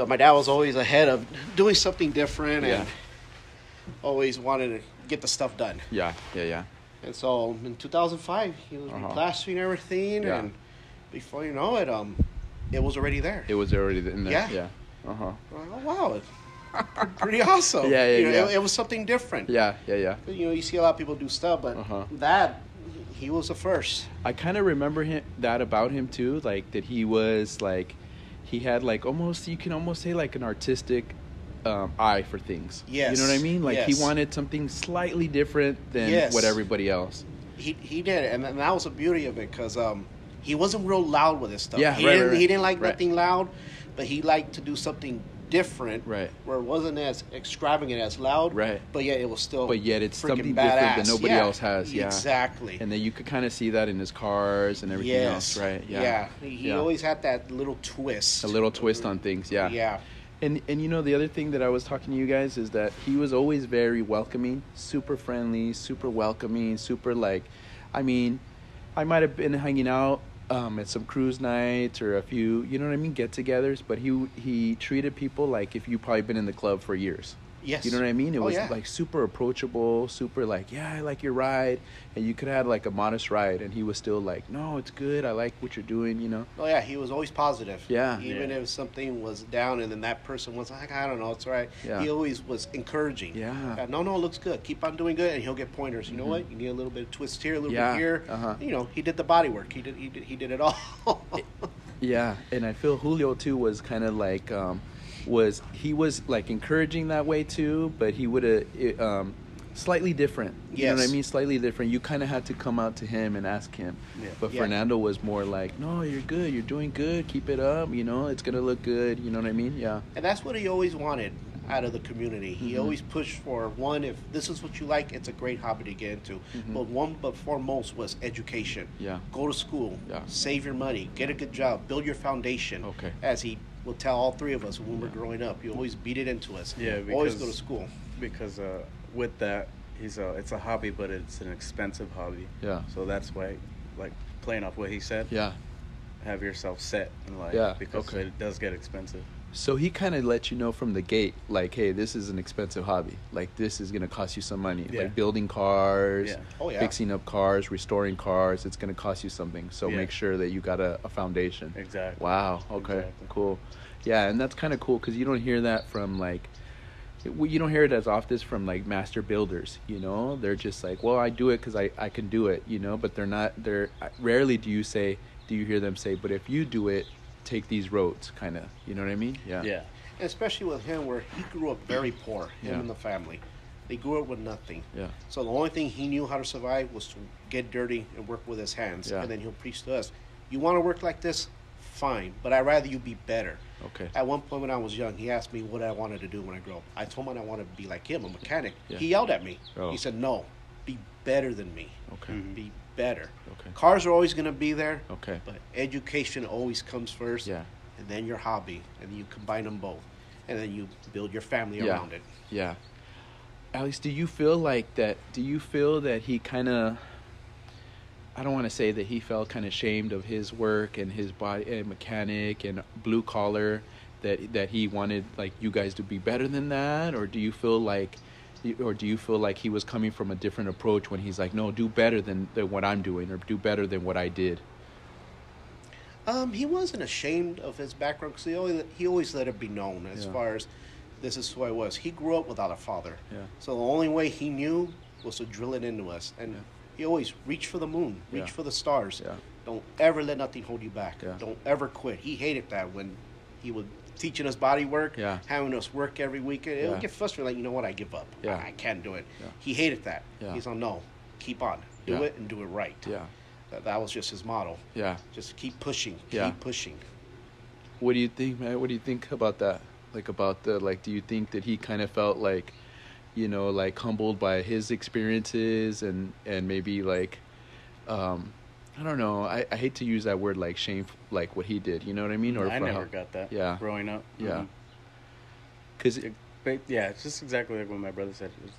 But my dad was always ahead of doing something different Yeah. and always wanted to get the stuff done. Yeah, yeah, yeah. And so in 2005, he was Uh-huh. replastering everything, Yeah. and before you know it, um, it was already there. It was already in there. Yeah. Yeah. Uh huh. Oh wow, pretty awesome. Yeah, yeah, You know, yeah. It, it was something different. Yeah, yeah, yeah. You know, you see a lot of people do stuff, but Uh-huh. that he was the first. I kind of remember him that about him too, like that he was like he had like almost you can almost say like an artistic um, eye for things. Yes, You know what I mean? Like he wanted something slightly different than Yes. what everybody else. He he did, and, and that was the beauty of it because um, he wasn't real loud with his stuff. Yeah, he right, didn't right, right. he didn't like nothing loud, but he liked to do something different. Right. Where it wasn't as extravagant as loud. Right. But yet it was still. But yet it's something different that nobody Yeah, else has, yeah. Exactly. And then you could kind of see that in his cars and everything yes. else, right? Yeah. He, he Yeah. always had that little twist. a little twist on things, yeah. Yeah. And and you know the other thing that I was talking to you guys is that he was always very welcoming, super friendly, super welcoming, super like I mean, I might have been hanging out um, at some cruise nights or a few, you know what I mean, get-togethers, but he he treated people like if you probably been in the club for years. Yes. You know what I mean? It Oh, was yeah. like super approachable, super like, yeah, I like your ride, and you could have had like a modest ride, and he was still like, no, it's good, I like what you're doing, you know? Oh yeah, he was always positive. Yeah. Even Yeah. if something was down and then that person was like, I don't know, it's all right. Yeah. He always was encouraging. Yeah. Uh, no, no, it looks good. Keep on doing good, and he'll get pointers. You know Mhm. what? You need a little bit of twist here, a little Yeah. bit here. Uh-huh. You know, he did the body work. He did. He did. He did it all. Yeah, and I feel Julio too was kind of like um, was he was like encouraging that way too, but he would have um, slightly different. You know what I mean? Slightly different. You kind of had to come out to him and ask him. Yeah. But Yeah. Fernando was more like, "No, you're good. You're doing good. Keep it up. You know, it's gonna look good. You know what I mean? Yeah. and that's what he always wanted out of the community. He Mhm. always pushed for one. If this is what you like, it's a great hobby to get into. Mhm. But one, but foremost was education. Yeah. Go to school. Yeah. Save your money. Get a good job. Build your foundation. Okay. As he will tell all three of us when we're growing up. You always beat it into us. Yeah, always go to school. because uh, with that, he's a it's a hobby, but it's an expensive hobby. Yeah. So that's why, like playing off what he said, Yeah. have yourself set in life. Yeah, Because okay. it does get expensive. So he kind of let you know from the gate, like, hey, this is an expensive hobby. Like, this is gonna cost you some money. Yeah. Like building cars, Yeah. Oh, yeah. fixing up cars, restoring cars. It's gonna cost you something. So make sure that you got a, a foundation. Exactly. Wow. Okay. Exactly. Cool. Yeah, and that's kind of cool because you don't hear that from like. You don't hear it as often as from like master builders, you know. They're just like, well, I do it because I, I can do it, you know. But they're not. They're rarely do you say, do you hear them say, but if you do it, take these roads, kind of. You know what I mean? Yeah. Yeah. And especially with him, where he grew up very poor, him Yeah. and the family. They grew up with nothing. Yeah. So the only thing he knew how to survive was to get dirty and work with his hands. Yeah. And then he'll preach to us, you want to work like this? Fine. But I'd rather you be better. Okay. At one point when I was young, he asked me what I wanted to do when I grow up. I told him I wanted to be like him, a mechanic. Yeah. He yelled at me. Oh. He said, no, be better than me. Okay. Mhm. Be better. Okay. Cars are always going to be there. Okay. But education always comes first. Yeah. And then your hobby. And you combine them both. And then you build your family Yeah. around it. Yeah. Alex, do you feel like that? Do you feel that he kind of? I don't want to say that he felt kind of ashamed of his work and his body and mechanic and blue collar, that that he wanted like you guys to be better than that, or do you feel like, or do you feel like he was coming from a different approach when he's like, no, do better than, than what I'm doing, or do better than what I did. Um, he wasn't ashamed of his background because he always, he always let it be known as Yeah. far as this is who I was. He grew up without a father. Yeah. So the only way he knew was to drill it into us. And Yeah. he always reach for the moon, reach for the stars. Yeah. Don't ever let nothing hold you back. Don't ever quit. He hated that when he would teaching us body work, Yeah. having us work every week. It Yeah. would get frustrating. Like, you know what? I give up. Yeah. I can't do it. Yeah. He hated that. Yeah. He's like, no, keep on. Do it and do it right. Yeah. That, that was just his motto. Yeah. Just keep pushing. Keep pushing. What do you think, man? What do you think about that? Like about the like, do you think that he kind of felt like, you know, like humbled by his experiences and and maybe like, um, I don't know. I, I hate to use that word like shame, like what he did. You know what I mean? Or I for never how- got that. Yeah. Growing up. Yeah. Mhm. Cause It- yeah, it's just exactly like what my brother said. It was,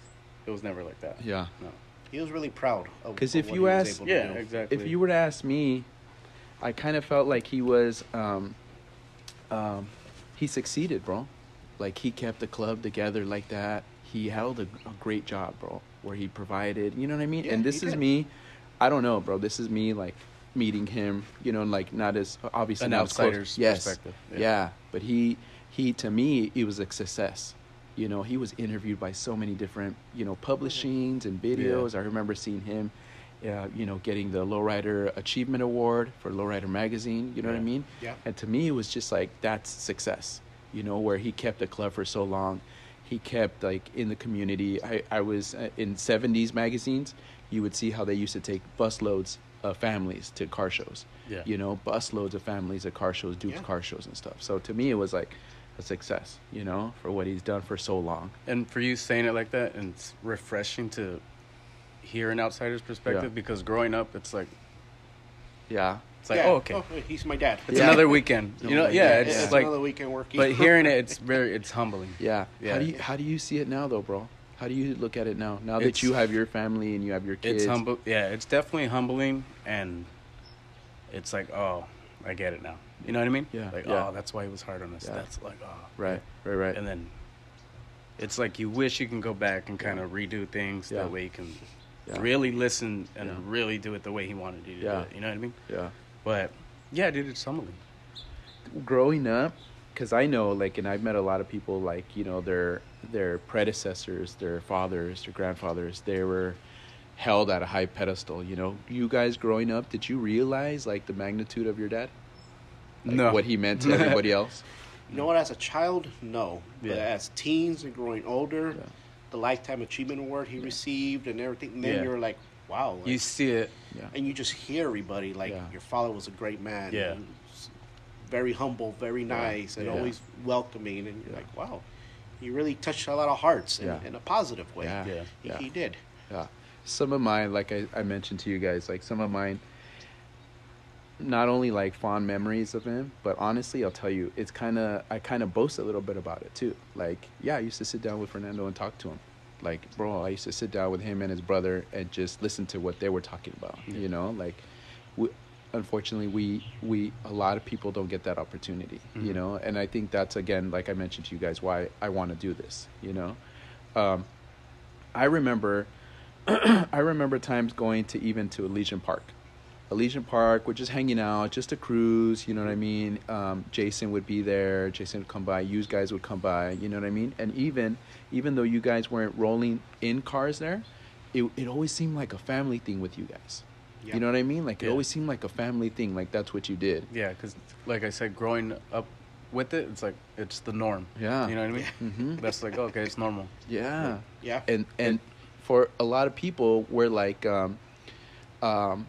it was never like that. yeah. No. He was really proud of 'Cause of if what you he ask- Yeah, do. exactly. if you were to ask me, I kind of felt like he was, um, um, he succeeded, bro. Like he kept the club together like that. He held a, a great job, bro, where he provided. You know what I mean? Yeah, and this is did. me. I don't know, bro. This is me like meeting him. You know, and like not as obviously An not as close. outsider's yes. perspective, Yeah. yeah. but he he to me he was a success. You know, he was interviewed by so many different you know publishings and videos. I remember seeing him. Uh, you know, getting the Lowrider Achievement Award for Lowrider Magazine. You know what I mean? Yeah. And to me, it was just like that's success. You know, where he kept the club for so long, he kept like in the community. I I was uh, in '70s magazines. You would see how they used to take busloads of families to car shows. Yeah. You know, busloads of families at car shows, Duke's Yeah. car shows and stuff. So to me, it was like a success. You know, for what he's done for so long. And for you saying it like that, and it's refreshing to hear an outsider's perspective Yeah. because growing up, it's like Yeah. it's like Yeah. oh okay, oh, he's my dad. it's Yeah. another weekend. You know, Yeah, yeah, it's, it's it's like. another weekend working. But hearing it, it's very it's humbling. Yeah. Yeah. How do you how do you see it now though, bro? How do you look at it now? Now that you have your family and you have your kids. It's humble. Yeah, it's definitely humbling, and it's like, oh, I get it now. You know what I mean? Yeah, Like, yeah. oh, that's why he was hard on us. Yeah. That's like, oh, Right. Right. Right. And then it's like you wish you can go back and kind of redo things Yeah. that way you can Yeah. really listen and Yeah. really do it the way he wanted you to do it. You know what I mean? yeah. But yeah, dude, it's humbling. growing up because i know like and i've met a lot of people like you know their their predecessors their fathers their grandfathers they were held at a high pedestal you know you guys growing up did you realize like the magnitude of your dad like, No. what he meant to everybody else You know what? As a child, no. yeah. But as teens and growing older, Yeah. the lifetime achievement award he received and everything, and then Yeah. you're like, wow. Like, You see it. yeah and you just hear everybody like Yeah. your father was a great man. Yeah. and s- Very humble, very nice, and Yeah. always welcoming. And you're like, wow, he really touched a lot of hearts in, in a positive way. Yeah. Yeah. He, he did. Yeah. Some of mine, like I, I mentioned to you guys, like some of mine, not only like fond memories of him, but honestly, I'll tell you, it's kind of, I kind of boast a little bit about it too. Like, yeah, I used to sit down with Fernando and talk to him. Like, bro, I used to sit down with him and his brother and just listen to what they were talking about. You know, like, we, unfortunately, we, we, a lot of people don't get that opportunity, you Mhm. know, and I think that's, again, like I mentioned to you guys, why I want to do this, you know. Um, I remember I remember times going to even to Elysian Park. Elysian Park, we're just hanging out, just a cruise, you know what I mean? Um, Jason would be there, Jason would come by, you guys would come by, you know what I mean? And even even though you guys weren't rolling in cars there, it, it always seemed like a family thing with you guys. Yeah. You know what I mean? Like it Yeah. always seemed like a family thing, like that's what you did. Yeah, because like I said, growing up with it, it's like it's the norm. Yeah. You know what I mean? Mm-hmm. That's like okay, it's normal. Yeah. Yeah. and and for a lot of people we're like um um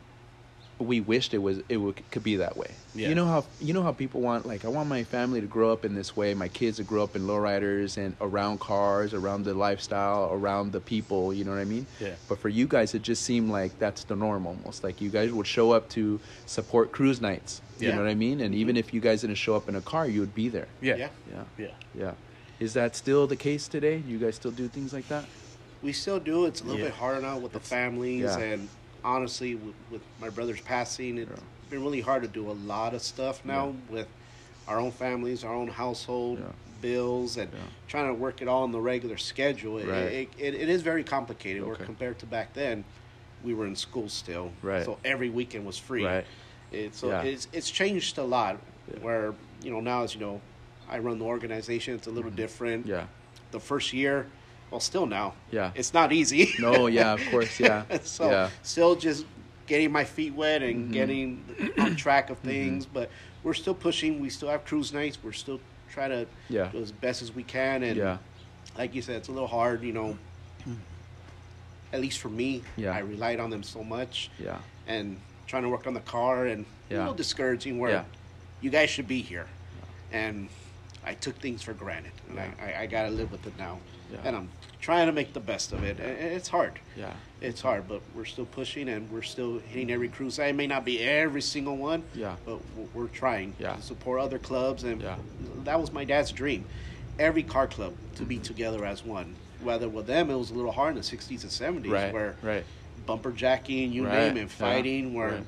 we wished it was it would, could be that way Yeah. you know how you know how people want like i want my family to grow up in this way my kids to grow up in lowriders and around cars around the lifestyle around the people you know what i mean Yeah. but for you guys it just seemed like that's the norm almost like you guys would show up to support cruise nights you Yeah. know what i mean and even mm-hmm. if you guys didn't show up in a car you would be there Yeah. Yeah. yeah Yeah. yeah is that still the case today you guys still do things like that We still do. It's a little Yeah. bit harder now with the families, yeah. and honestly, with, with my brother's passing, it's Yeah. been really hard to do a lot of stuff now with our own families, our own household Yeah. bills, and Yeah. trying to work it all in the regular schedule. It, Right. it, it, it is very complicated. Where Okay. compared to back then, we were in school still, Right. So every weekend was free. Right. It, so Yeah. it's it's changed a lot. Yeah. Where you know now, as you know, I run the organization. It's a little mm-hmm. different. yeah The first year, well, still now. Yeah. It's not easy. No, yeah, of course, yeah. so yeah. still just getting my feet wet and Mhm. getting on track of things, but we're still pushing. We still have cruise nights. We're still trying to Yeah. do as best as we can. And Yeah. like you said, it's a little hard, you know. At least for me, Yeah. I relied on them so much, Yeah. and trying to work on the car and a Yeah. little discouraging. Where Yeah. you guys should be here, and I took things for granted, and I, I, I got to live with it now. And I'm trying to make the best of it. And it's hard. Yeah. It's hard, but we're still pushing and we're still hitting every cruise. I may not be every single one, Yeah. but we're trying Yeah. to support other clubs. And Yeah. that was my dad's dream. Every car club to be together as one. Whether with them, it was a little hard in the 60s and 70s Right. where Right. bumper jacking, you Right. name it, Yeah. fighting, where Right.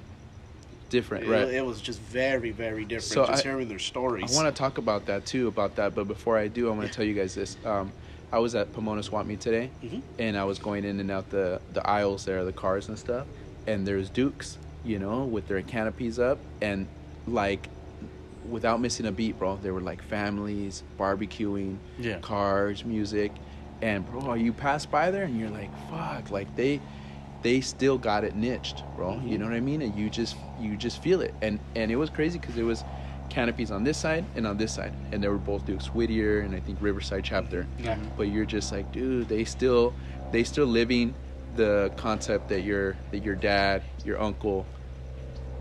different, It, right? it was just very, very different. So just I- hearing their stories. I want to talk about that too, about that. But before I do, I want to tell you guys this. Um, I was at Pomona Swap Meet today, Mhm. and I was going in and out the the aisles there, the cars and stuff. And there's Dukes, you know, with their canopies up, and like, without missing a beat, bro. They were like families barbecuing, Yeah. cars, music, and bro, you pass by there and you're like, fuck, like they. They still got it niched, bro. You know what I mean? And you just you just feel it, and and it was crazy because it was canopies on this side and on this side, and they were both Dukes Whittier and I think Riverside chapter. Yeah. But you're just like, dude, they still they still living the concept that your that your dad, your uncle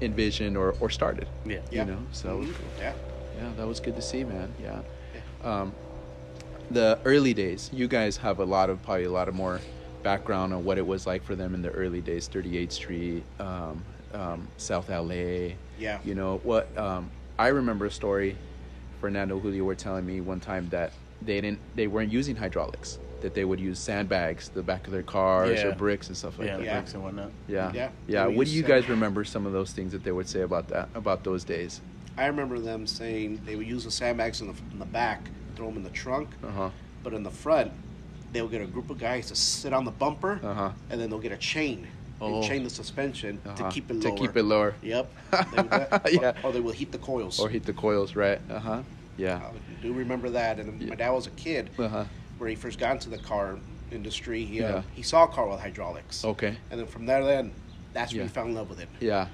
envisioned or, or started. Yeah. Yeah. You know, so Mhm. yeah. yeah, that was good to see, man. Yeah. Um, the early days, you guys have a lot of probably a lot of more background on what it was like for them in the early days, 38th Street, um, um, South LA. Yeah. You know what? I remember a story. Fernando Julio were telling me one time that they didn't, they weren't using hydraulics. That they would use sandbags, the back of their cars, or bricks and stuff like Yeah, that. Yeah. bricks and whatnot. Yeah. Yeah. Yeah. What do use you guys remember some of those things that they would say about that, about those days? I remember them saying they would use the sandbags in the, in the back, throw them in the trunk, Uh huh. but in the front, they'll get a group of guys to sit on the bumper, Uh huh. and then they'll get a chain Oh. and chain the suspension to Uh-huh. keep it lower. To keep it lower. Yep. They would that. Yeah. Or, or they will heat the coils. Or heat the coils, right? Uh huh. Yeah. I do remember that. And Yeah. my dad was a kid Uh huh. where he first got into the car industry. He, uh, Yeah. he saw a car with hydraulics. Okay. And then from there, then that's when Yeah. he fell in love with it. Yeah.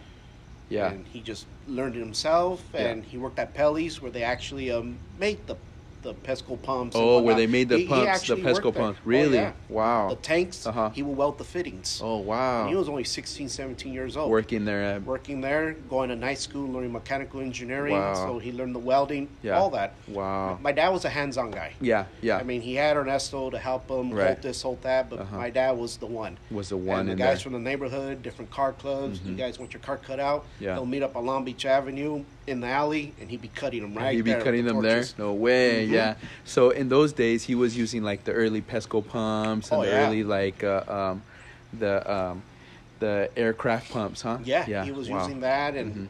Yeah. And he just learned it himself. And he worked at Pelly's where they actually um, made the the Pesco pumps. and Oh, where they made the He- he pumps, the Pesco pumps. Oh, Really? yeah. Wow. The tanks, Uh-huh. he would weld the fittings. Oh And wow. he was only 16, 17 years old. Working there at Working there, going to night school, learning mechanical engineering. Wow. So he learned the welding, Yeah. all that. Wow. My dad was a hands-on guy. Yeah. Yeah. I mean, he had Ernesto to help him Right. hold this, hold that, but Uh-huh. my dad was the one. was the one and the guys there. from the neighborhood, different car clubs. You Mhm. guys want your car cut out? Yeah. They'll meet up on Long Beach Avenue in the alley, and he'd be cutting them right He'd be cutting the them there. No way. Mhm. Yeah. So in those days, he was using like the early Pesco pumps and Oh, the yeah. early like uh, um, the um, the aircraft pumps, huh? Yeah, Yeah. he was Wow. using that, and Mhm.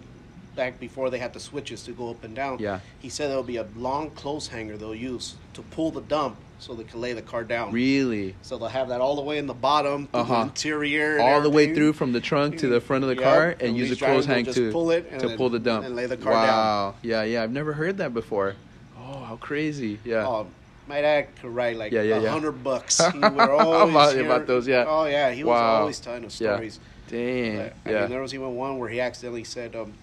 back before they had the switches to go up and down. Yeah. He said there'll be a long clothes hanger they'll use to pull the dump so they can lay the car down. Really. So they'll have that all the way in the bottom, Uh-huh. the interior, All the way through from the trunk to the front of the Yep. car and And use these clothes hang to pull it to then- pull the dump and lay the car down. wow. Yeah, yeah. I've never heard that before. Oh, how crazy. Yeah. Oh, my dad could write like Yeah, a yeah, yeah. hundred bucks. He would always About- hear- about those, yeah. Oh yeah, he was Wow. always telling us Yeah. stories. Dang. But, I yeah. mean, there was even one where he accidentally said, um,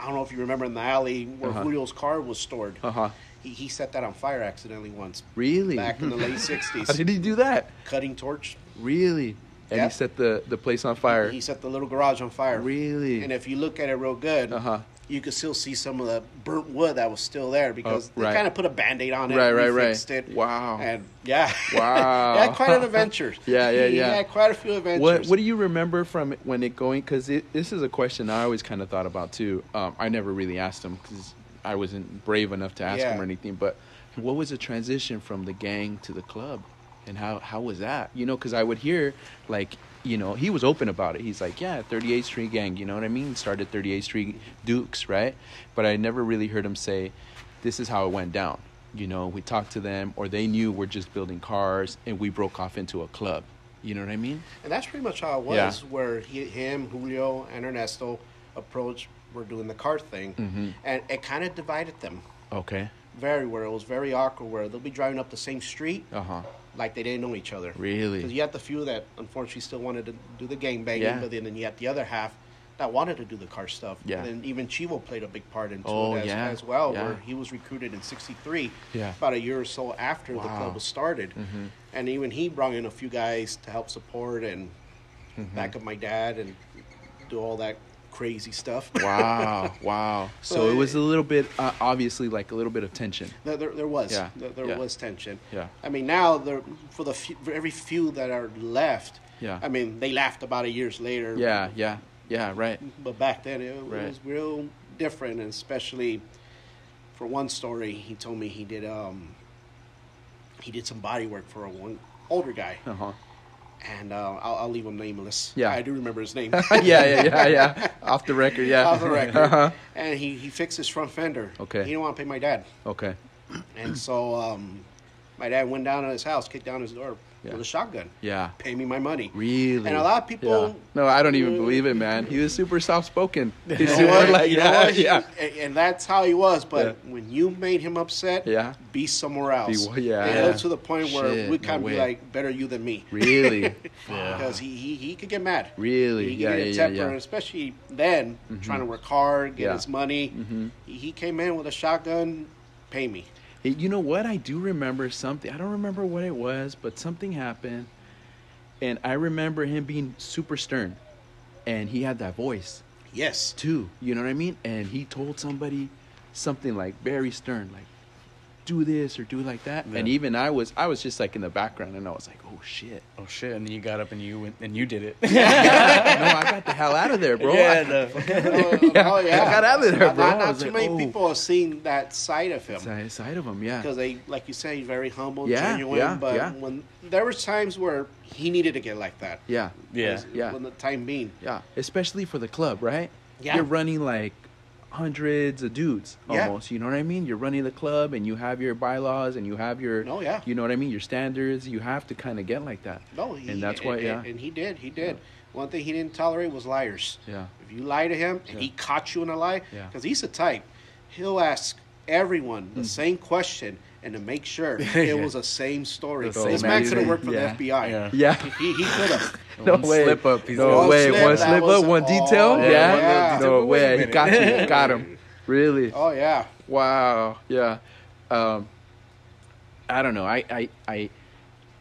I don't know if you remember in the alley where Uh-huh. Julio's car was stored. uh huh. He, he set that on fire accidentally once Really? back in the late '60s. How did he do that? Cutting torch. Really? And Yeah. he set the the place on fire. He set the little garage on fire. Really? And if you look at it real good, Uh huh. you could still see some of the burnt wood that was still there because Oh, right. they kind of put a band-aid on it. Right, right, right. It, Wow. And yeah. Wow. had quite an adventure. Yeah, yeah, yeah. had quite a few adventures. What What do you remember from it when it going? Because this is a question I always kind of thought about too. Um, I never really asked him because I wasn't brave enough to ask Yeah. him or anything. But what was the transition from the gang to the club, and how how was that? You know, because I would hear like. You know, he was open about it. He's like, yeah, 38th Street gang. You know what I mean? Started 38th Street Dukes, right? But I never really heard him say, this is how it went down. You know, we talked to them, or they knew we're just building cars, and we broke off into a club. You know what I mean? And that's pretty much how it was, Yeah. where he, him, Julio, and Ernesto approached, were doing the car thing. Mhm. And it kind of divided them Okay. very, where it was very awkward, where they'll be driving up the same street Uh huh. like they didn't know each other. Really? Because you had the few that unfortunately still wanted to do the gang banging, Yeah. but then, then you had the other half that wanted to do the car stuff. Yeah. And then even Chivo played a big part into Oh, it as, yeah. as well, Yeah. where he was recruited in 63, Yeah. about a year or so after the club was started. Mhm. And even he brought in a few guys to help support and Mm-hmm. back up my dad and do all that crazy stuff. Wow. Wow. So it was a little bit, uh, obviously, like a little bit of tension. there, there, there was. Yeah, There, there yeah. was tension. Yeah. I mean, now there, for the few, for every few that are left, Yeah. I mean, they laughed about it years later. Yeah. Yeah. Yeah. Right. But back then, it, Right. it was real different, and especially for one story, he told me he did um he did some body work for a one older guy, Uh huh. And uh, I'll, I'll leave him nameless. Yeah. I do remember his name. yeah, yeah, yeah, yeah. Off the record, yeah. Off the record. Uh-huh. And he, he fixed his front fender. Okay. He didn't want to pay my dad. Okay. And so um, my dad went down to his house, kicked down his door Yeah. with a shotgun. Yeah. Pay me my money. Really? And a lot of people- Yeah. No, I don't even believe it, man. He was super soft spoken. He's super what? like, You yeah? Yeah. and- And that's how he was. But when you made him upset, Yeah. be somewhere else. Be- yeah. It got to the point where Shit, we no kind of be like, better you than me. Really? Yeah. Because he, he, he could get mad. Really? He could Yeah, get a yeah, temper, yeah, and yeah. especially then, trying to work hard, get Yeah. his money. Mhm. He, he came in with a shotgun, pay me. Hey, You know what? I do remember something. I don't remember what it was, but something happened. And I remember him being super stern. And he had that voice Yes. too. You know what I mean? And he told somebody something like very stern, like, do this or do like that. And even I was I was just like in the background and I was like, oh shit. Oh shit! And then you got up and you went and you did it. no, I got the hell out of there, bro. Yeah, I, no. oh, oh, yeah. I got out of there, bro. Not, not too like, many oh. people have seen that side of him. side, side of him, yeah. Because they, like you say, he's very humble, Yeah, genuine. yeah, but yeah. when there was times where he needed to get like that. Yeah. Yeah. Yeah. When the time being. Yeah, especially for the club, right? Yeah. You're running like hundreds of dudes Yeah. almost. You know what I mean? You're running the club and you have your bylaws and you have your Oh, yeah. You know what I mean? Your standards. You have to kind of get like that. No, he, And that's why, and, yeah. And, he did. He did. One thing he didn't tolerate was liars. Yeah. If you lie to him and Yeah. he caught you in a lie, Yeah. because he's a type, he'll ask everyone the same question and to make sure it was the same story. The this same man could have worked for Yeah. the FBI. Yeah. Yeah. He, he could have. No One way. slip up, he's no. One way. slip, one slip up, one detail. Yeah, Yeah. one little detail. No way. He got you. Got him. Really. Oh, yeah. Wow. Yeah. Um, I don't know. I I I,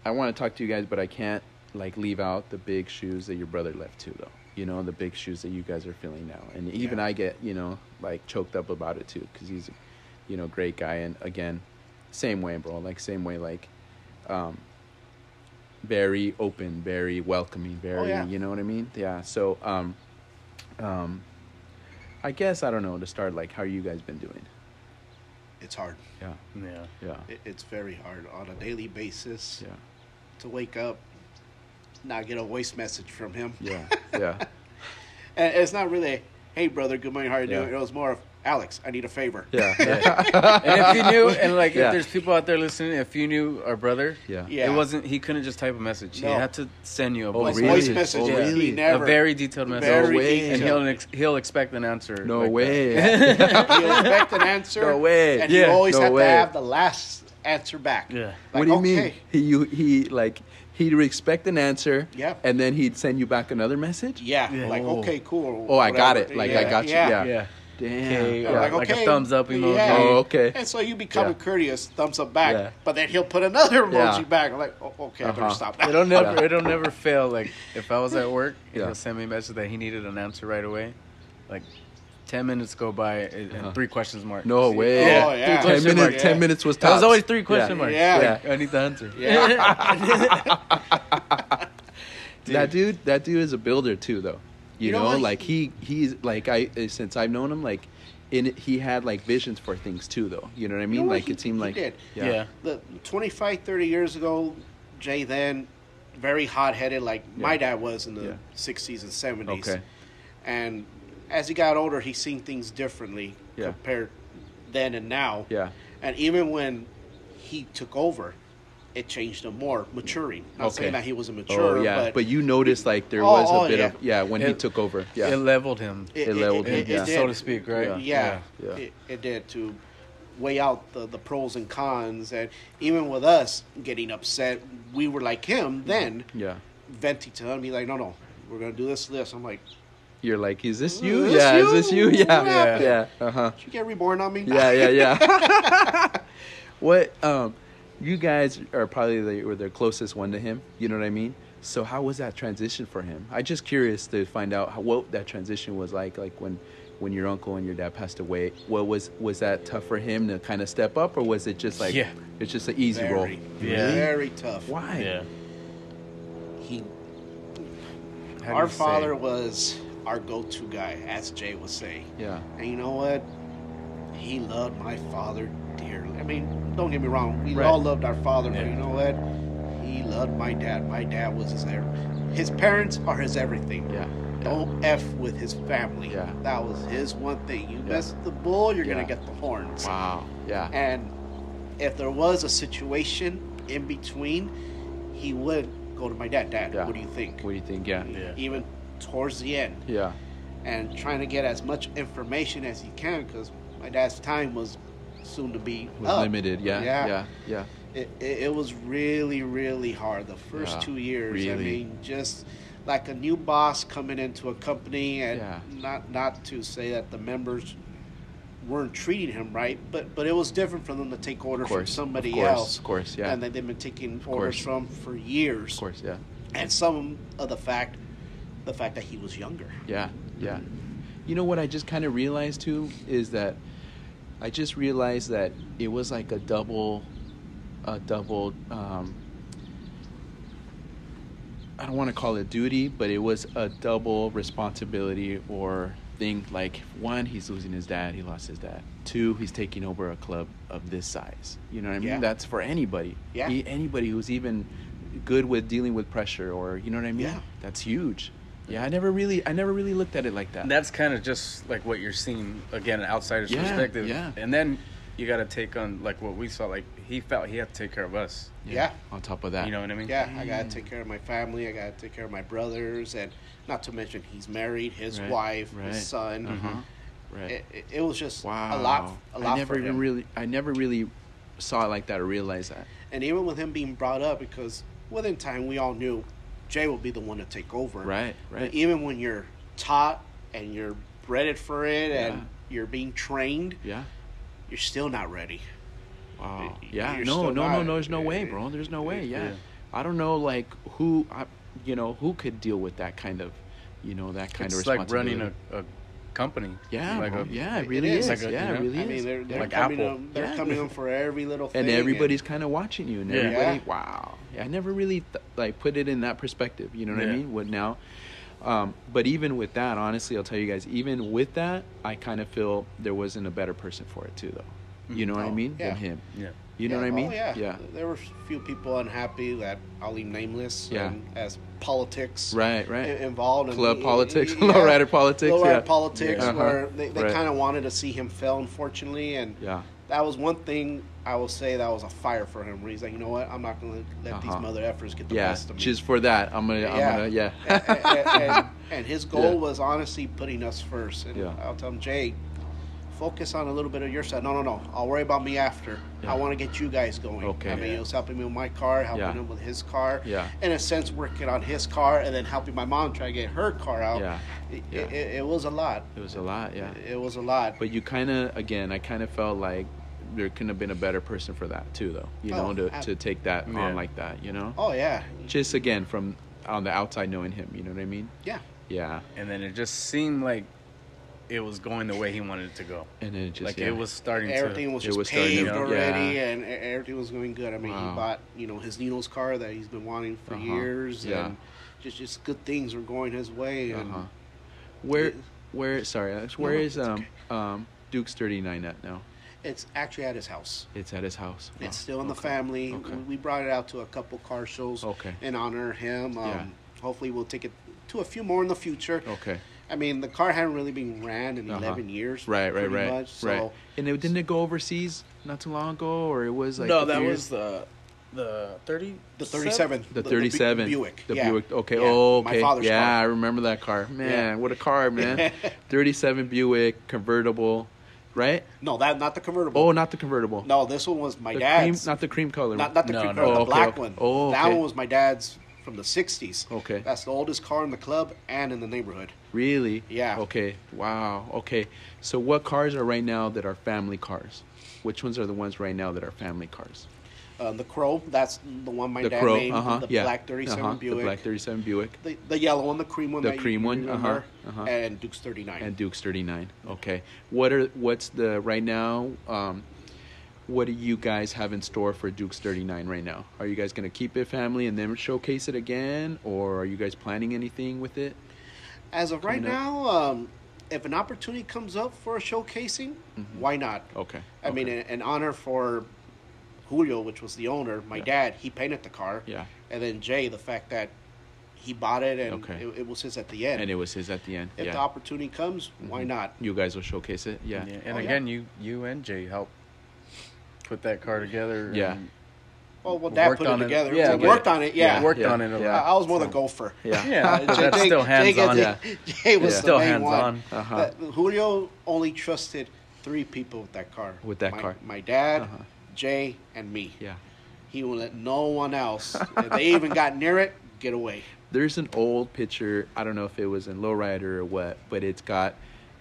I want to talk to you guys, but I can't like leave out the big shoes that your brother left too, though. You know, the big shoes that you guys are feeling now, and even Yeah. I get you know like choked up about it too, because he's, a, you know, great guy, and again, same way, bro. Like same way, like, um, very open, very welcoming, very, yeah. you know what I mean? Yeah. So, um, um, I guess I don't know to start. Like, how you guys been doing? It's hard. Yeah. Yeah. Yeah. It, it's very hard on a daily basis Yeah. to wake up, not get a voice message from him. Yeah. Yeah. And it's not really, hey, brother, good morning, how are you Yeah. doing? It was more of, Alex, I need a favor. Yeah. and if you knew, and like, Yeah. if there's people out there listening, if you knew our brother, Yeah. Yeah. it wasn't. He couldn't just type a message. No. He had to send you a Oh, voice really? Voice message. message. Oh, he- really? He never, a very detailed message. Very way. and he'll ex- he'll expect an answer. No like way. that. he'll expect an answer. No way. And Yeah. you always No have way. to have the last answer back. Yeah. what do you okay. mean? He you he like he'd expect an answer. Yeah. And then he'd send you back another message. Yeah, Yeah. like, Oh. okay, cool. Oh, I got it. Like, I got you. Yeah. yeah. Damn. Okay, Yeah. or Like, like, okay. a thumbs up emoji. Yeah. Oh, okay. And so you become Yeah. courteous, thumbs up back, Yeah. but then he'll put another emoji Yeah. back. I'm like, oh, okay, I better Uh-huh. stop now. It'll never, Yeah. it'll never fail. Like if I was at work Yeah. he'll send me a message that he needed an answer right away, like ten minutes go by and Uh-huh. three questions mark. No way. Yeah. Oh, Three yeah. Ten question minutes. mark. Yeah. Ten minutes was. That was always three question Yeah. marks. Yeah. Like, I need the answer. Yeah. That dude. That dude is a builder too, though. You, You know know, like he he's like I eh, since I've known him, like in it, he had like visions for things too, though. You know what I mean? know what? like He- it seemed he like did. Yeah. the 25, 30 years ago, Jay then, very hot headed, like my dad was in the Yeah. 60s and 70s. Okay. And as he got older, he seen things differently Yeah. compared then and now. Yeah. And even when he took over, it changed him more, maturing. Not Okay. saying that he was immature, Oh yeah, but, but, you noticed like there Oh, was a oh, bit yeah. of yeah when he took over. Yeah. It leveled him, it leveled him, yeah. so to speak, right? Yeah, Yeah. It, it did to weigh out the, the pros and cons. And even with us getting upset, we were like him then, yeah. venting to him, be like, no, no, we're going to do this, this. I'm like, You're like, is this Is you? this yeah, you? is this you? What Yeah, yeah, uh huh. did you get reborn on me? Yeah, yeah, yeah. what? Um, you guys are probably the, were the closest one to him. You know what I mean? So how was that transition for him? I'm just curious to find out how, what that transition was like. Like when, when your uncle and your dad passed away. What was was that tough for him to kind of step up, or was it just like Yeah. it's just an easy very, roll? Yeah. very tough. Why? Yeah. He, How our you say? father was our go-to guy, as Jay would say. Yeah. And you know what? He loved my father dearly. I mean, don't get me wrong. We Right. all loved our father, but you know what? he loved my dad. My dad was his there. His parents are his everything. Yeah. Don't f with his family. Yeah. That was his one thing. You Yeah. mess with the bull, you're Yeah. gonna get the horns. Wow. Yeah. And if there was a situation in between, he would go to my dad. Dad, Yeah. what do you think? What do you think? Yeah. Yeah. Even towards the end, Yeah. and trying to get as much information as he can because my dad's time was soon to be Was up. limited. Yeah. Yeah. Yeah. Yeah. It, it, it was really, really hard the first Yeah, two years. I mean, just like a new boss coming into a company, and Yeah. not not to say that the members weren't treating him right, but but it was different for them to take orders course. from somebody of course, else, Of course. Yeah. and that they've been taking orders from for years. of course. Yeah. And some of the fact, the fact that he was younger. Yeah, yeah. You know what I just kind of realized too is that I just realized that it was like a double, a double. Um, I don't want to call it duty, but it was a double responsibility or thing. Like one, he's losing his dad; he lost his dad. Two, he's taking over a club of this size. You know what I mean? Yeah. That's for anybody. Yeah. E- anybody who's even good with dealing with pressure, or you know what I mean? Yeah. That's huge. Yeah, I never really, I never really looked at it like that. That's kind of just like what you're seeing again, an outsider's Yeah, perspective. yeah. And then you got to take on like what we saw. Like he felt he had to take care of us. Yeah. On top of that, You know what I mean? Yeah, I gotta take care of my family. I gotta take care of my brothers, and not to mention he's married, his Right, wife, right. his son. Uh-huh. Right. It, it, it was just wow. a lot, a lot I never for even him. really, I never really saw it like that or realized that. and even with him being brought up, because within time we all knew Jay will be the one to take over. Right. But Right. even when you're taught and you're breaded for it, Yeah. and you're being trained, Yeah. you're still not ready. Wow. Y- Yeah. you're No. No. No. No. There's no way, bro. There's no way. Yeah. Yeah. I don't know, like who, I, you know, who could deal with that kind of, you know, that kind it's of like responsibility. running a, a company. Yeah. Like a, yeah. It it really is. is. Like a- yeah. you It know? really I mean, they're, they're Like coming Apple. on, they're Yeah. coming on for every little thing. and everybody's kind of watching you and Yeah. everybody Yeah. wow i never really th- like put it in that perspective you know what i mean what now um, but even with that honestly i'll tell you guys even with that i kind of feel there wasn't a better person for it too though you know what i Oh, mean yeah. than him yeah. you know Yeah, what i mean Oh, yeah. yeah There were a few people unhappy that I'll leave nameless. Yeah. and as politics right right involved. club he- politics yeah, lowrider politics lowrider yeah politics, Yeah. where Uh-huh. they, they Right. kind of wanted to see him fail, unfortunately, and yeah that was one thing I will say that was a fire for him. Where he's like, you know what, I'm not going to let these Uh-huh. mother effers get the yeah best of me. just for that i'm gonna i'm gonna yeah and, and- and- and his goal Yeah. was honestly putting us first. And Yeah. I'll tell him, Jay, focus on a little bit of your side. No, no, no. I'll worry about me after. Yeah. I want to get you guys going. Okay. I mean, Yeah. he was helping me with my car, helping Yeah. him with his car. Yeah. In a sense, working on his car and then helping my mom try to get her car out. Yeah. It, Yeah. It, it was a lot. it was a lot yeah It was a lot. But you kind of, again, I kind of felt like there couldn't have been a better person for that too, though. You Oh, know, to, ab- to take that Yeah. on like that. You know, oh yeah. just again from on the outside knowing him. You know what I mean? Yeah. Yeah. And then it just seemed like it was going the way he wanted it to go. And then it just like yeah. it was starting Everything to. was It just was starting paved to- already, yeah. and everything was going good. I mean, Wow. he bought you know his Nino's car that he's been wanting for Uh-huh. years, Yeah. and just just good things were going his way. And Uh-huh. Where, Yeah. where? Sorry, Alex. Where no, is it's um um Duke's thirty nine at now? it's actually at his house. It's at his house. It's Oh, still in the family. Okay. We brought it out to a couple car shows Okay. in honor of him. Um, Yeah. Hopefully, we'll take it to a few more in the future. Okay. I mean, the car hadn't really been ran in Uh-huh. 11 years. Right. Right. pretty Right. Much, so right. And it didn't it go overseas not too long ago, or it was like no, a that few was the the thirty. the 37. The Bu- 37. Buick. The yeah. Buick. Okay. Yeah, Oh, my okay. father's yeah, car. I remember that car. Man, Yeah. what a car, man. 37 Buick convertible, right? No, that not the convertible. Oh, not the convertible. No, this one was my the cream, dad's. not the cream color. not, not the No, cream no. color, Oh, the okay, black okay. one. Oh, That one was my dad's from the 60s. Okay. That's the oldest car in the club and in the neighborhood. Really? Yeah. Okay. Wow. Okay. So what cars are right now that are family cars? Which ones are the ones right now that are family cars? Uh, the Crow, that's the one my the dad Crow. made. Uh huh. The yeah. black 37 uh-huh. Buick. The black 37 Buick. the, the yellow one, the cream one. The cream one, remember, uh-huh, uh-huh. And Duke's 39. and Duke's 39. Okay. What are what's the right now um what do you guys have in store for Duke's 39 right now? Are you guys going to keep it family and then showcase it again or are you guys planning anything with it? As of right up? now, um, if an opportunity comes up for a showcasing, why not? Okay. I mean, okay. an, an honor for Julio, which was the owner, my Yeah. dad, he painted the car. Yeah. And then Jay, the fact that he bought it and Okay. it, it was his at the end. And it was his at the end. if yeah. the opportunity comes, why Mhm. not? You guys will showcase it. Yeah. Yeah, and Oh, yeah. again, you you and Jay helped put that car together. Yeah. and Well, well, dad put it on it. together. Yeah, we but- worked on it. Yeah. Yeah. worked on it a Yeah. I, I was more the gopher. Yeah. Yeah, that's Jay- still hands gets on. it. Jay was the Still hands one. on. Uh-huh. That- Julio only trusted three people with that car. With that my, car. My dad, Uh-huh. Jay, and me. Yeah. He will let no one else. if they even got near it, get away. There's an old picture. I don't know if it was in Lowrider or what, but it's got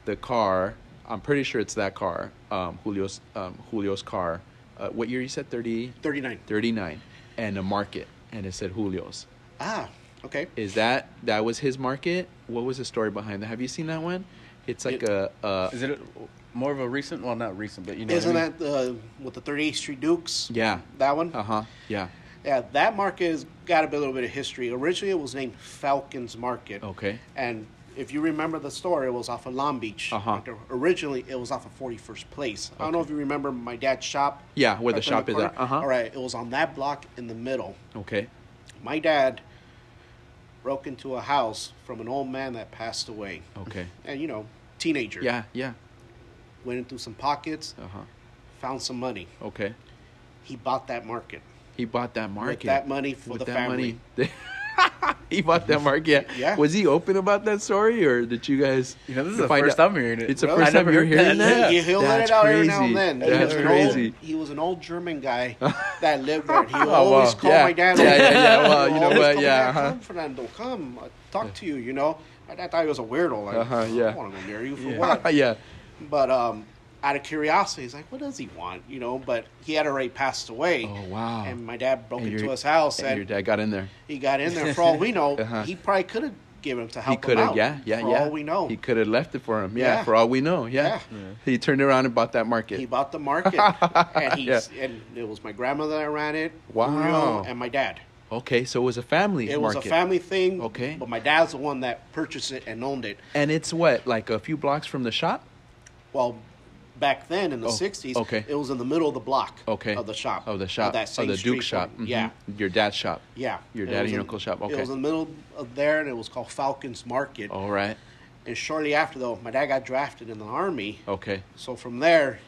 the car. I'm pretty sure it's that car, um, Julio's um, Julio's car. Uh, what year you said? 30, 39. 39, and a market, and it said Julio's. Ah, okay. Is that that was his market? What was the story behind that? Have you seen that one? It's like a, a Is it a, more of a recent? Well, not recent, but you know. Isn't what I mean? that uh, with the 38th Street Dukes? yeah. That one? Uh huh. Yeah. Yeah, that market has got a little bit of history. Originally, it was named Falcons Market. Okay. And if you remember the store, it was off of Long Beach. Uh-huh. Originally, it was off of 41st Place. I don't know if you remember my dad's shop. Yeah, where the right there in shop is at. Uh-huh. All right, it was on that block in the middle. Okay. My dad broke into a house from an old man that passed away. Okay. And, you know, teenager. Yeah. Yeah. Went into some pockets, Uh huh. found some money. Okay. He bought that market. He bought that market. With that money for With the that family. money. he bought that market. Yeah. Was he open about that story, or did you guys? You know, this is the first out- I'm hearing it. It's the first I time you're hearing that. that. He, he'll let That's it out every now crazy. and then. That's he, was an crazy. Old, he was an old German guy that lived there. He Oh, always wow. call Yeah. my dad. Yeah, over. yeah, yeah. Well, you know always what? Yeah, dad, uh-huh. Come, Fernando, come. uh, Talk to you, you know. I, dad thought he was a weirdo. Like, Uh-huh, I yeah. don't want to go near you for Yeah. what? yeah. But um, out of curiosity, he's like, what does he want? You know, but he had already passed away. Oh wow. And my dad broke And into your- his house and and your dad got in there. he got in there. For all we know, Uh-huh. he probably could have given him to help. He could have, yeah, yeah, for yeah. all we know. he could have left it for him. Yeah, Yeah. for all we know. Yeah. Yeah. He turned around and bought that market. He bought the market, and he Yeah. and it was my grandmother that ran it, Wow. And my dad. okay, so it was a family It market. was a family thing. Okay. but my dad's the one that purchased it and owned it. and it's what, like a few blocks from the shop? Well, back then in the Oh, '60s, okay. it was in the middle of the block. Okay. of the shop. Of the shop. that Of the Duke shop. Mhm. Yeah, Your dad's shop. yeah. Your dad and your uncle's shop. It was in the middle of there, and it was called Falcons Market. All right. And shortly after, though, my dad got drafted in the army. Okay. So from there,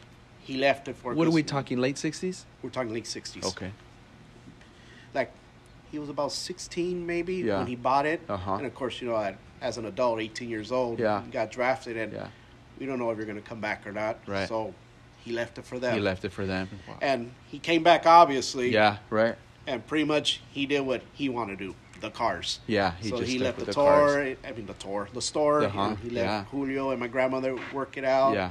he left it for. What are we talking? Late sixties? We're talking late '60s. Okay. like he was about 16 maybe Yeah. when he bought it Uh-huh. and of course you know at- as an adult 18 years old Yeah. got drafted and Yeah. We don't know if you're going to come back or not Right. so he left it for them He left it for them. and he came back obviously Yeah. Right. and pretty much he did what he wanted to do the cars Yeah. He so just he left the, the tour cars. i mean the tour the store Uh-huh, and he left yeah. julio and my grandmother work it out Yeah.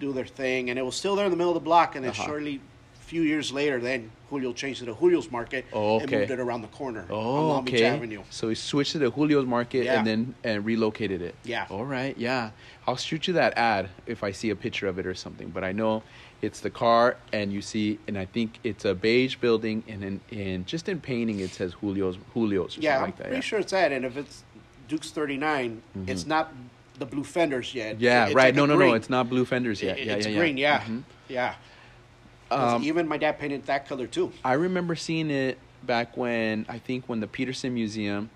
do their thing and it was still there in the middle of the block and then Uh-huh. shortly a few years later then julio changed it to julio's market Oh, and moved it around the corner on Oh, long beach okay. avenue So he switched it to Julio's Market Yeah. and then and relocated it. Yeah. All right. Yeah. I'll shoot you that ad if I see a picture of it or something. But I know it's the car, and you see, and I think it's a beige building, and in, in just in painting it says Julio's Julio's or Yeah, something I'm like that. pretty Yeah. sure it's that. And if it's Duke's 39, it's not the blue fenders yet. Mm-hmm. Yeah. It's right. like no. No. green. No. It's not blue fenders yet. It- yeah. it's yeah. green, yeah. Mhm. Yeah. Um, even my dad painted that color too. I remember seeing it back when I think when the Peterson Museum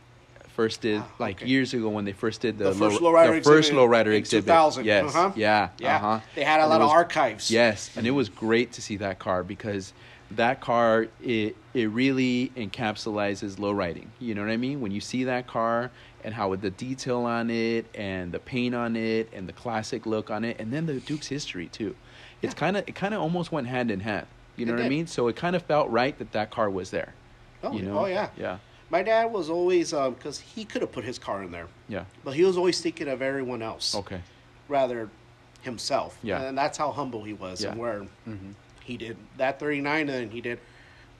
first did Ah, like okay. years ago when they first did the, The first low, lowrider the first exhibit lowrider in exhibit. 2000. Yes, Uh-huh. yeah, Yeah. uh-huh. They had a And lot it of archives. Yes, and it was great to see that car because that car it it really encapsulates low riding. You know what I mean? When you see that car and how with the detail on it and the paint on it and the classic look on it and then the Duke's history too. It's kind of it kind of almost went hand in hand. You know It what I mean? So it kind of felt right that that car was there. Oh, you know? oh yeah. Yeah. My dad was always because he could have put his car in there, Yeah. but he was always thinking of everyone else Okay. rather himself. Yeah. and that's how humble he was, Yeah. and where Mm-hmm. he did that 39, and he did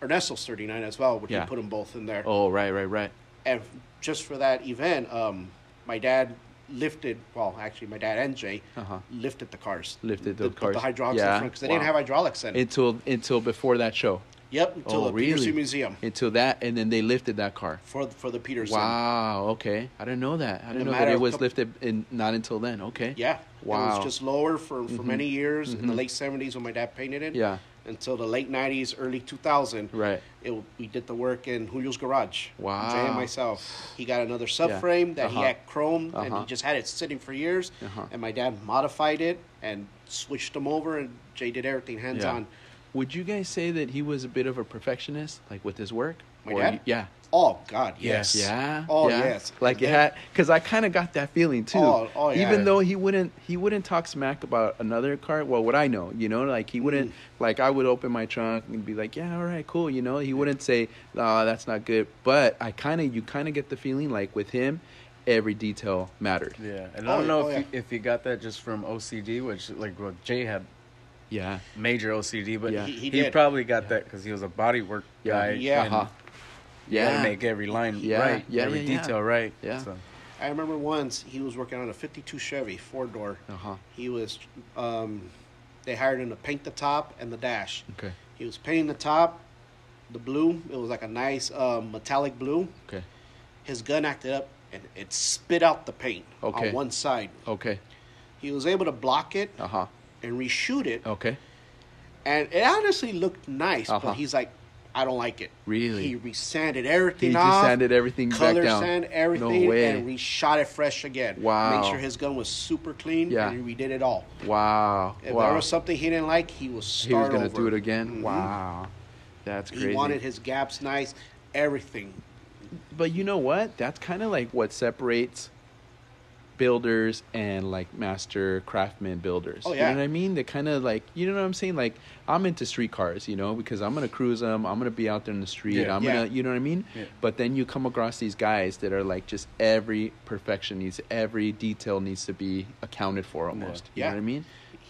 Ernesto's 39 as well, which Yeah. he put them both in there. Oh, right, right, right. and just for that event, um, my dad lifted. Well, actually, my dad and Jay Uh-huh. lifted the cars. Lifted the Put cars. The hydraulics Yeah. in front because they didn't have hydraulics then. Until until before that show. yep, until oh, the really? Peterson Museum Until that, and then they lifted that car. for for the Peterson. Wow. Okay. I didn't know that. I didn't know that it was how- lifted in not until then. Okay. Yeah. Wow. It was just lower for, for Mhm. many years in the Mhm. late 70s when my dad painted it. Yeah. Until the late '90s, early 2000. Right. It, we did the work in Julio's garage. Wow. Jay and myself. He got another subframe that Uh-huh. he had chrome, and Uh-huh. he just had it sitting for years. Uh-huh. And my dad modified it and switched them over, and Jay did everything hands Yeah. on. Would you guys say that he was a bit of a perfectionist, like with his work? My Or dad? you- yeah. Oh God, yes. Yeah. Oh yeah. yes. Like it Yeah. had, because I kind of got that feeling too. Oh, oh, yeah. Even though he wouldn't, he wouldn't talk smack about another car. Well, what I know, you know, like he wouldn't, Mm. like I would open my trunk and be like, yeah, all right, cool, you know. He wouldn't say, oh, that's not good. But I kind of, you kind of get the feeling like with him, every detail mattered. Yeah, and Oh, I don't know oh, if yeah. you, if you got that just from OCD, which like well, Jay had Yeah. major OCD, but Yeah. he, He- he he probably got that because he was a body work guy. Yeah. and Uh-huh. You gotta Yeah. make every line Yeah, right, yeah, every yeah, yeah. detail right. Yeah. So, I remember once he was working on a '52 Chevy four door. Uh huh. He was, um, they hired him to paint the top and the dash. Okay. He was painting the top, the blue. It was like a nice um, metallic blue. Okay. His gun acted up and it spit out the paint Okay. on one side. Okay. He was able to block it Uh huh. and reshoot it, Okay. and it honestly looked nice. Uh-huh. But he's like, I don't like it. Really? He resanded everything He just off. sanded everything back color down. sand No everything way. and reshot it fresh again. Wow. Make sure his gun was super clean. Yeah. And he redid it all. Wow. If wow. there was something he didn't like, he was start he was gonna over. do it again. Mhm. Wow. That's crazy. He wanted his gaps nice, everything. but you know what? That's kind of like what separates builders and like master craftsman builders. Oh, yeah. You know what I mean? They kind of like, you know what I'm saying? Like, I'm into street cars, you know, because I'm going to cruise them. I'm going to be out there in the street. Yeah. I'm Yeah. going to, you know what I mean? Yeah. But then you come across these guys that are like just every perfection needs, every detail needs to be accounted for almost. You know what I mean?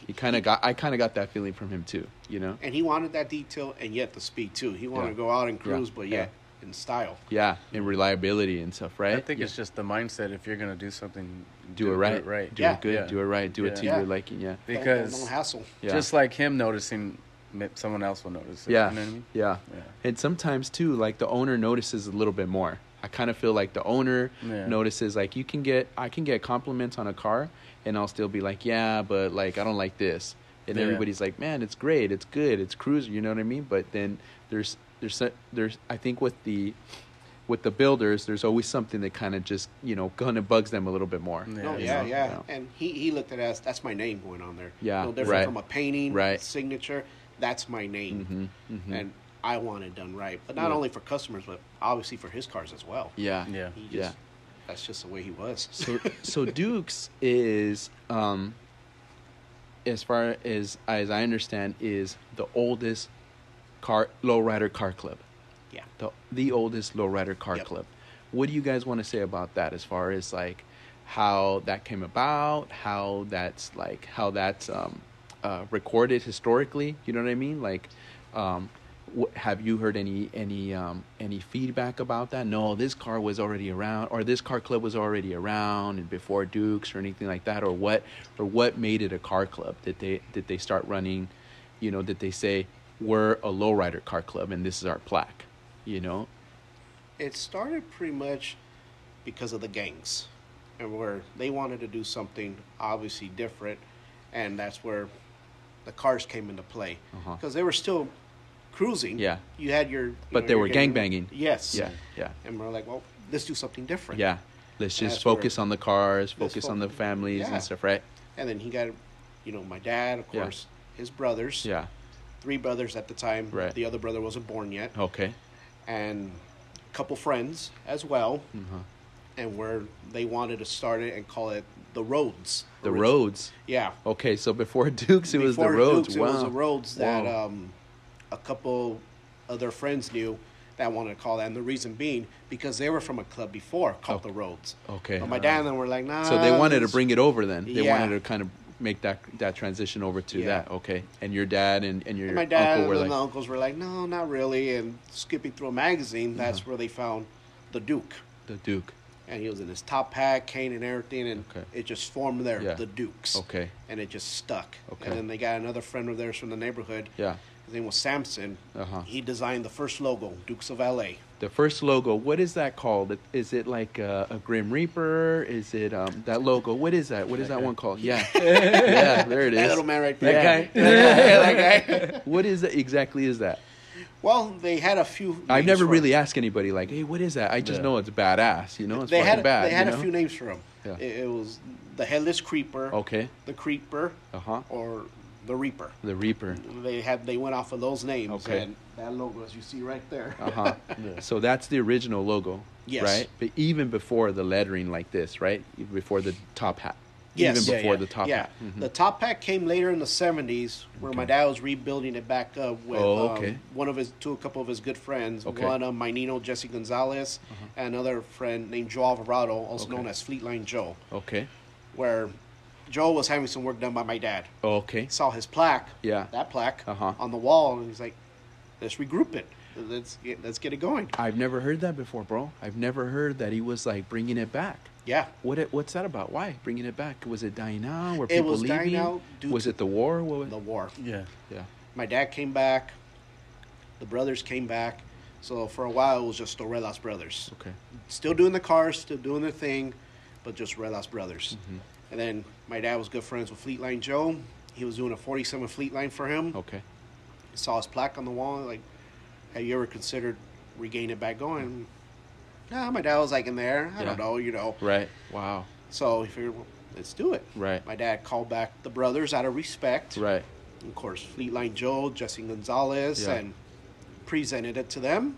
He kind of got, I kind of got that feeling from him too, you know? And he wanted that detail and yet the speed too. He wanted to go out and cruise, but Yeah. Yet in style. Yeah. And reliability and stuff, right? I think Yeah. it's just the mindset. If you're gonna do something, do it right. Do it right. Do Yeah. it good. Yeah. Do it right. Do it to Yeah. your liking. Yeah. Because don't, don't hassle. Yeah. just like him noticing, someone else will notice it. Yeah. You know what I mean? Yeah. Yeah. And sometimes too, like the owner notices a little bit more. I kind of feel like the owner Yeah. notices like you can get I can get compliments on a car and I'll still be like, "Yeah, but like I don't like this." And Yeah. everybody's like, "Man, it's great. It's good. It's cruiser," You know what I mean? But then there's there's so- there's I think with the with the builders, there's always something that kind of just, you know, kind of bugs them a little bit more. Yeah. No, yeah, know? yeah, Yeah. And he, he looked at us. that's my name going on there. Yeah, No different right. from a painting, Right. signature. That's my name. Mhm, mhm. And I want it done right. But not Yeah. only for customers, but obviously for his cars as well. Yeah. Yeah. He just, Yeah. That's just the way he was. so so Dukes is um as far as as I understand is the oldest car lowrider car club. yeah. The the oldest lowrider car Yep. club. What do you guys want to say about that as far as like how that came about, how that's like how that's um uh recorded historically, you know what I mean? Like um wh- have you heard any any um, any feedback about that? No, this car was already around, or this car club was already around and before Dukes or anything like that, or what or what made it a car club? Did they did they start running? You know, did they say we're a lowrider car club and this is our plaque? You know, It started pretty much because of the gangs, and where they wanted to do something obviously different, and that's where the cars came into play Uh-huh. because they were still cruising. Yeah. you had your. you But know, they were gang- banging. Yes. yeah, yeah, And we're like, well, let's do something different. yeah. Let's just focus on the cars, focus on the families yeah. and stuff, right? And then he got, you know, my dad, of Yeah. course, his brothers. Yeah. Three brothers at the time. Right. The other brother wasn't born yet, Okay. and a couple friends as well. Uh-huh. And where they wanted to start it and call it the Roads. The roads. Yeah. Okay, so before Dukes, it was the Before roads. Dukes, wow. It was the roads that Wow. um, a couple of their friends knew that wanted to call that, and the reason being because they were from a club before called the Roads. Okay. But my dad and them were like, nah. So they wanted to bring it over then. They Yeah. wanted to kind of make that that transition over to Yeah. that. Okay. And your dad and, and your And my dad uncle were and like, the uncles were like, no, not really. And skipping through a magazine, that's Uh-huh. where they found the Duke. the Duke. And he was in his top hat, cane, and everything, and Okay. it just formed there, Yeah. the Dukes. Okay. And it just stuck. Okay. And then they got another friend of theirs from the neighborhood, Yeah. his name was Samson. Uh-huh. He designed the first logo, Dukes of LA. The first logo, what is that called? Is it like a, a Grim Reaper? Is it um, that logo? What is that? What is that one called? Yeah, yeah, there it That is. little man right there. That guy? that guy. What is exactly? Is that? Well, they had a few. I've never really him. asked anybody like, hey, what is that? I just Yeah. know it's badass. You know, it's They fucking had bad. they had you a few names for him. Yeah. It, it was the Headless Creeper, Okay. the Creeper, Uh huh. or the Reaper. The Reaper. They had they went off of those names. Okay. And that logo, as you see right there. Uh huh. So that's the original logo. Yes. Right. But even before the lettering like this, right? Before the top hat. Yes. Even Yeah, before yeah. the top yeah, hat. Mhm. the top hat came later in the '70s, where my dad was rebuilding it back up with Oh, um, one of his, to a couple of his good friends. Okay. Uh-huh. One, uh, my Nino Jesse Gonzalez, and another friend named Joe Alvarado, also Okay. known as Fleetline Joe. Okay. Where Joe was having some work done by my dad. Okay. Saw his plaque, Yeah. that plaque Uh-huh. on the wall, and he's like, "Let's regroup it. Let's get, let's get it going." I've never heard that before, bro. I've never heard that he was like bringing it back. Yeah, What it, what's that about? Why bringing it back? Was it dying out? Were It people was dying leaving? out due was to it the war? What was, the war. Yeah. yeah. My dad came back. The brothers came back. So for a while, it was just the Ruelas brothers. Okay. Still doing the cars, still doing their thing, but just Ruelas brothers. Mm-hmm. And then my dad was good friends with Fleetline Joe. He was doing a 47 Fleetline for him. Okay. Saw his plaque on the wall. Like, have you ever considered regaining it back going? Nah, my dad was like in there. I Yeah. don't know, you know. Right. Wow. So he figured, well, let's do it. Right. My dad called back the brothers out of respect. Right. Of course, Fleetline Joe, Jesse Gonzalez, Yeah. and presented it to them.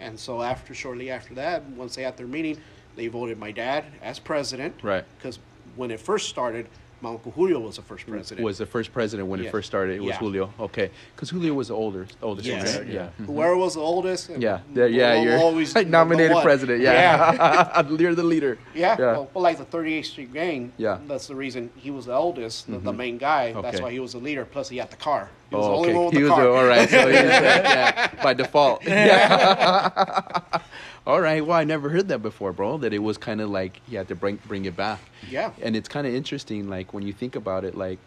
And so after, shortly after that, once they had their meeting, they voted my dad as president. Right. Because when it first started, my uncle Julio was the first president. Was the first president when Yeah. it first started? It was Yeah. Julio. Okay. Because Julio was the older, oldest Yes. right? Yeah. Mhm. Whoever was the oldest. Yeah, yeah, yeah. will You're always be the nominated president. Yeah, Yeah. you're the leader. Yeah, Yeah. Well, well, like the 38th Street Gang. Yeah. That's the reason he was the oldest, the, the main guy. That's why he was the leader. Plus, he had the car. He was Oh, the only okay. one with he the was car. the- all right. So he was, uh, yeah, by default. Yeah. all right. Well, I never heard that before, bro. That it was kind of like he had to bring bring it back. Yeah. And it's kind of interesting, like when you think about it, like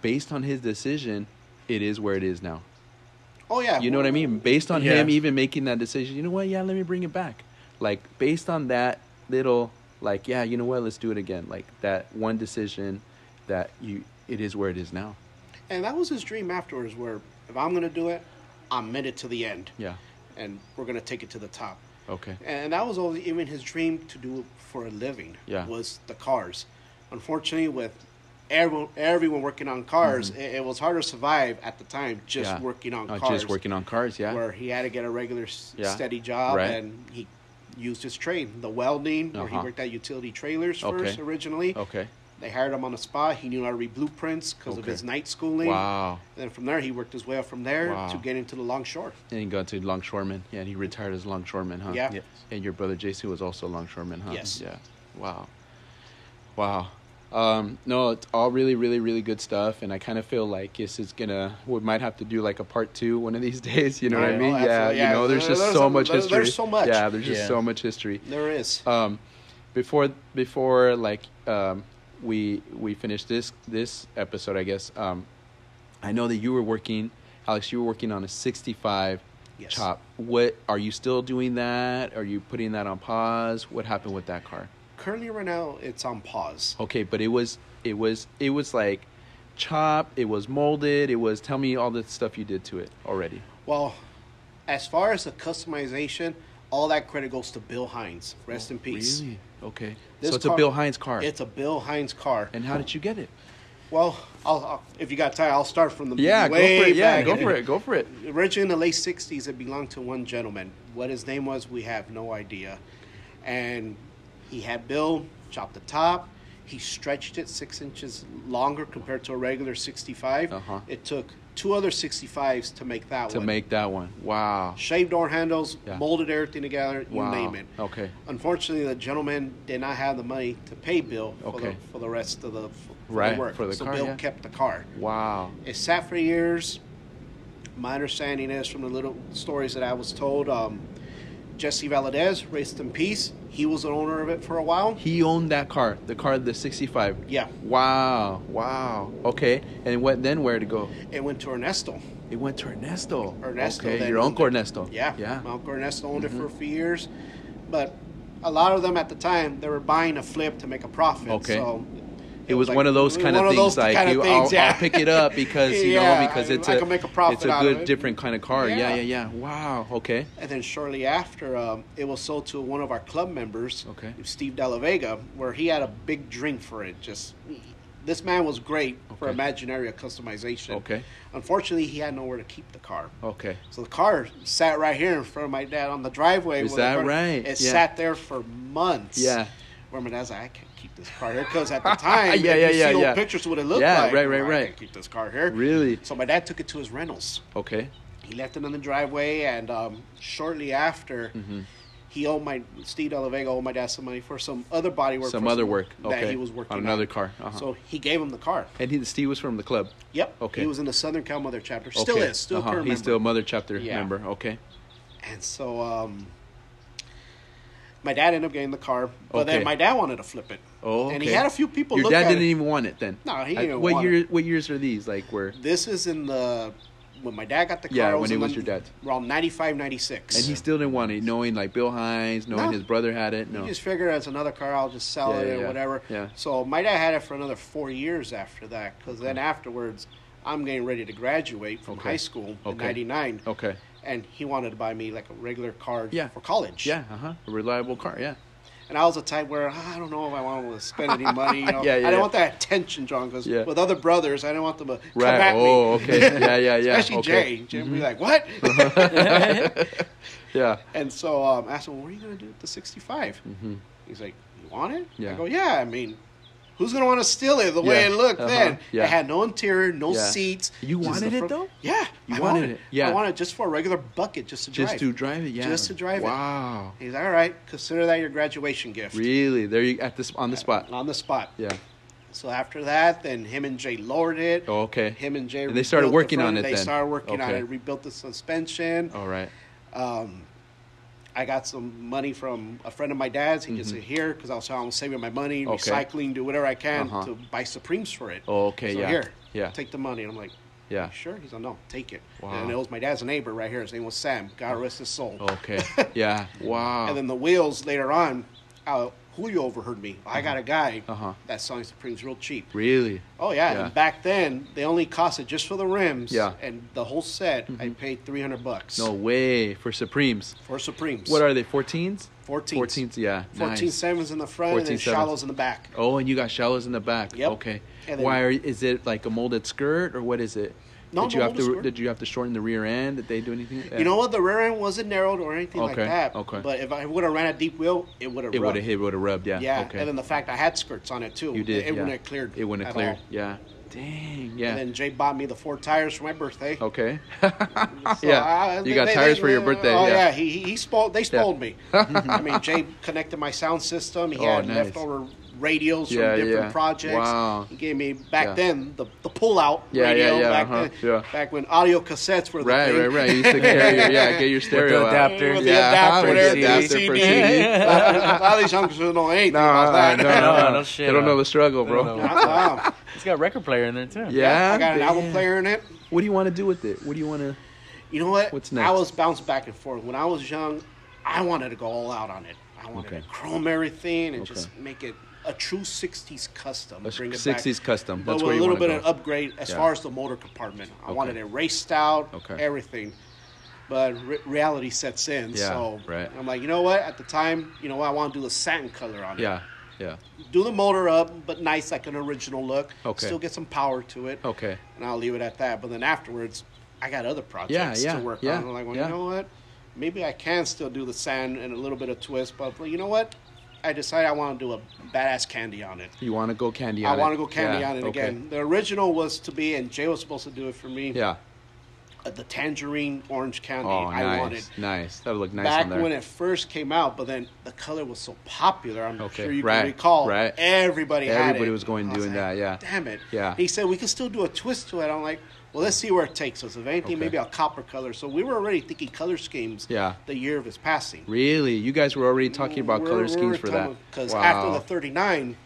based on his decision, it is where it is now. Oh yeah. You know what I mean? Based on Yeah. him even making that decision, you know what? Yeah, let me bring it back. Like based on that little, like yeah, you know what? Let's do it again. Like that one decision, that you, it is where it is now. And that was his dream afterwards, where if I'm gonna do it, I'm in it to the end, Yeah. and we're gonna take it to the top. Okay. And that was always even his dream to do it for a living. Yeah. Was the cars. Unfortunately, with everyone everyone working on cars, it, it was hard to survive at the time just Mm-hmm. Yeah. working on Uh, cars. Just working on cars. Yeah. Where he had to get a regular Yeah. steady job, Right. and he used his trade, the welding, where he Uh-huh. worked at utility trailers Okay. first originally. Okay. They hired him on the spot. He knew how to read blueprints because of his night schooling. Wow. And then from there, he worked his way up from there Wow. to get into the longshore. And he got to longshoreman. Yeah, and he retired as longshoreman, huh? Yeah. Yes. And your brother Jason was also a longshoreman, huh? Yes. Yeah. Wow. Wow. Um, no, it's all really, really, really good stuff, and I kind of feel like this is gonna. We might have to do like a part two one of these days. You know what I mean? Yeah. absolutely. You know, there's There- just there's so a- much history. there's so much. Yeah, there's just Yeah. so much history. There is. Um, before before like um, we we finish this this episode, I guess. Um, I know that you were working, Alex. You were working on a 65 Yes. chop. What are you still doing that? Are you putting that on pause? What happened with that car? Currently, right now, it's on pause. Okay, but it was it was it was like chopped. It was molded. It was. Tell me all the stuff you did to it already. Well, as far as the customization, all that credit goes to Bill Hines. Rest in peace. Really? Okay. This so it's car- a Bill Hines car. It's a Bill Hines car. and how did you get it? Well, I'll, I'll, if you got time, I'll start from the Yeah, go for it. Yeah, go for it. Go for it. Originally in the late '60s, it belonged to one gentleman. What his name was, we have no idea. And he had Bill chop the top. He stretched it six inches longer compared to a regular 65. Uh-huh. It took two other 65s to make that To one. To make that one. Wow. shaved door handles, Yeah. molded everything together, you Wow. name it. Okay. Unfortunately, the gentleman did not have the money to pay Bill for, Okay. the, for the rest of the, for Right, the work. for the so car, Bill yeah. kept the car. Wow. It sat for years. My understanding is from the little stories that I was told, um, Jesse Valadez, rest in peace. He was the owner of it for a while. He owned that car, the car, the 65. Yeah, Wow. Wow. Okay. And what then? Where to go? it went to Ernesto. It went to Ernesto. Ernesto. Okay, your uncle. Ernesto. Yeah, Yeah. Mm-hmm. My uncle Ernesto owned it for a few years, but a lot of them at the time they were buying a flip to make a profit. Okay. So It was like- one of those kind of things like kind of you, things, I'll, yeah. I'll pick it up because you Yeah, know because it's I a a it's a good it. different kind of car. Yeah, Yeah. yeah, yeah. Wow. Okay. And then shortly after, um, it was sold to one of our club members, Okay. Steve Della Vega, where he had a big drink for it. Just this man was great for Okay. Imaginaria customization. Okay. Unfortunately, he had nowhere to keep the car. Okay. So the car sat right here in front of my dad on the driveway. Is that right? It Yeah. sat there for months. Yeah. Where my dad's like, I can't keep this car here because at the time, Yeah, yeah, you yeah, see old yeah. pictures of what it looked Yeah, like. right, right, "Oh, I right. can't keep this car here. Really? So my dad took it to his rentals. Okay. He left it in the driveway, and um, shortly after, Mm-hmm. he owed my Steve Della Vega owed my dad some money for some other body work. Some other work. that Okay. he was working on another car. Uh-huh. So he gave him the car. and he, Steve was from the club. Yep. Okay. He was in the Southern Cal Mother chapter. Still okay. is. Still uh-huh. a He's member. still a mother chapter Yeah. member. Okay. And so um, my dad ended up getting the car, but Okay. then my dad wanted to flip it. Oh. And he had a few people Your dad at didn't it. even want it then. No, he didn't what want year? it. What years are these? Like where? This is in the when my dad got the car. Yeah, it when it was your dad's. Around 95, 96. And he still didn't want it, knowing like Bill Hines, knowing No. his brother had it. No. He just figured as another car, I'll just sell Yeah, it yeah, or yeah. whatever. Yeah. So my dad had it for another four years after that, because then afterwards, I'm getting ready to graduate from Okay. high school in Okay. '99, Okay. And he wanted to buy me like a regular car Yeah. for college. Yeah. Uh huh. A reliable car. Yeah. And I was a type where "Ah, I don't know if I want to spend any money. You know? Yeah, yeah, I didn't yeah. want that attention drawn because with other brothers, I didn't want them to come Right. at me. Oh, okay. Yeah, yeah, yeah. Especially okay. Jay. Jay would be like, "What?" Yeah. and so um, I asked him, "What are you going to do with the 65?" Mm-hmm. He's like, "You want it?" Yeah. I go, "Yeah." I mean, who's gonna want to steal it the way it looked Uh-huh. then? Yeah. It had no interior, no Yeah. seats. You wanted the it, though? Yeah, You I wanted it, yeah. I wanted it just for a regular bucket, just to drive. Just drive. to drive it. Yeah. Just to drive it. Wow. He's all right. Consider that your graduation gift Really? There you at this on the spot. on the spot. Yeah. So after that, then him and Jay lowered it. Oh, okay. Him and Jay. And they started rebuilt the working on it They then. started working on it. Rebuilt the suspension. All right. Um, I got some money from a friend of my dad's. He just said, here, because I was, I was saving my money, Mm-hmm. Okay. recycling, do whatever I can Uh-huh. to buy Supremes for it. Oh, okay. so yeah. here, Yeah. take the money. And I'm like, Yeah. Sure? He's like, no, take it. Wow. And it was my dad's neighbor right here. His name was Sam. God rest his soul. Okay. Yeah. Wow. And then the wheels later on, uh, Julio overheard me. I got a guy Uh-huh. that's selling Supremes real cheap. really? Oh yeah, Yeah. and back then they only costed just for the rims. Yeah. Mm-hmm. And the whole set, I paid three hundred bucks. No way for Supremes. For Supremes. What are they? 14s? 14s. 14s. Yeah. 14 nice. sevens in the front 14 and then sevens. shallows in the back. Oh, and you got shallows in the back. Yep. Okay. Then- Why are, is it like a molded skirt or what is it? No, did you no have to did you have to shorten the rear end? Did they do anything? You know what? The rear end wasn't narrowed or anything like that. okay. But if I would have ran a deep wheel, it would have It would rubbed. have hit. Would have rubbed. Yeah. Yeah. Okay. And then the fact I had skirts on it too. you did. It, it yeah. wouldn't have cleared. It wouldn't have cleared. all. Yeah. Dang. Yeah. And then Jay bought me the four tires for my birthday. okay. So yeah. I- you they- got they- tires they- for your birthday. Oh yeah. yeah, he he he spoiled. They spoiled me. I mean, Jay connected my sound system. He Oh, had nice. leftover radios Yeah, from different yeah. projects. Wow. He gave me back Yeah. then the the pull out Yeah, yeah, radio. yeah, Back uh-huh, then, yeah. back when audio cassettes were the Right, thing. right, right. You used to carry your, yeah, get your stereo out. adapter. With the Yeah, adapter, with there, the the adapter for CD. CD. A lot of these youngsters don't know anything No, about that. no, no, No, no, no shit, They don't know the struggle, bro. They don't know. Wow. It's got a record player in there too. Yeah, I got an album player in it. What do you want to do with it? What do you want to? You know what? What's next? I next? was bounced back and forth. When I was young, I wanted to go all out on it. I wanted Okay. to chrome everything and Okay. just make it a true '60s custom. A bring it 60s back, custom. but with where a little bit go. of upgrade as Yeah. far as the motor compartment. I Okay. wanted it raced out, Okay. everything. But re- reality sets in, Yeah, so right. I'm like, you know what? At the time, you know what? I want to do the satin color on it. Yeah, yeah. Do the motor up, but nice, like an original look. Okay. Still get some power to it Okay. and I'll leave it at that. But then afterwards, I got other projects yeah, to work yeah, on. I'm like, well, yeah. you know what? Maybe I can still do the sand and a little bit of twist, but you know what? I decided I want to do a badass candy on it. You want to go candy I on it? I want to go candy Yeah, on it okay. again. The original was to be, and Jay was supposed to do it for me. Yeah. uh, the tangerine orange candy. Oh, I wanted nice. That would look nice back on there. when it first came out, but then the color was so popular. I'm Okay, sure you right, can recall. right. Everybody had Everybody was going I doing that, yeah. Damn it. Yeah. He said we can still do a twist to it. I'm like, well, let's see where it takes us. If anything, Okay. maybe a copper color. So we were already thinking color schemes. Yeah. The year of his passing. Really, you guys were already talking about color schemes for that. Because wow. after the 39,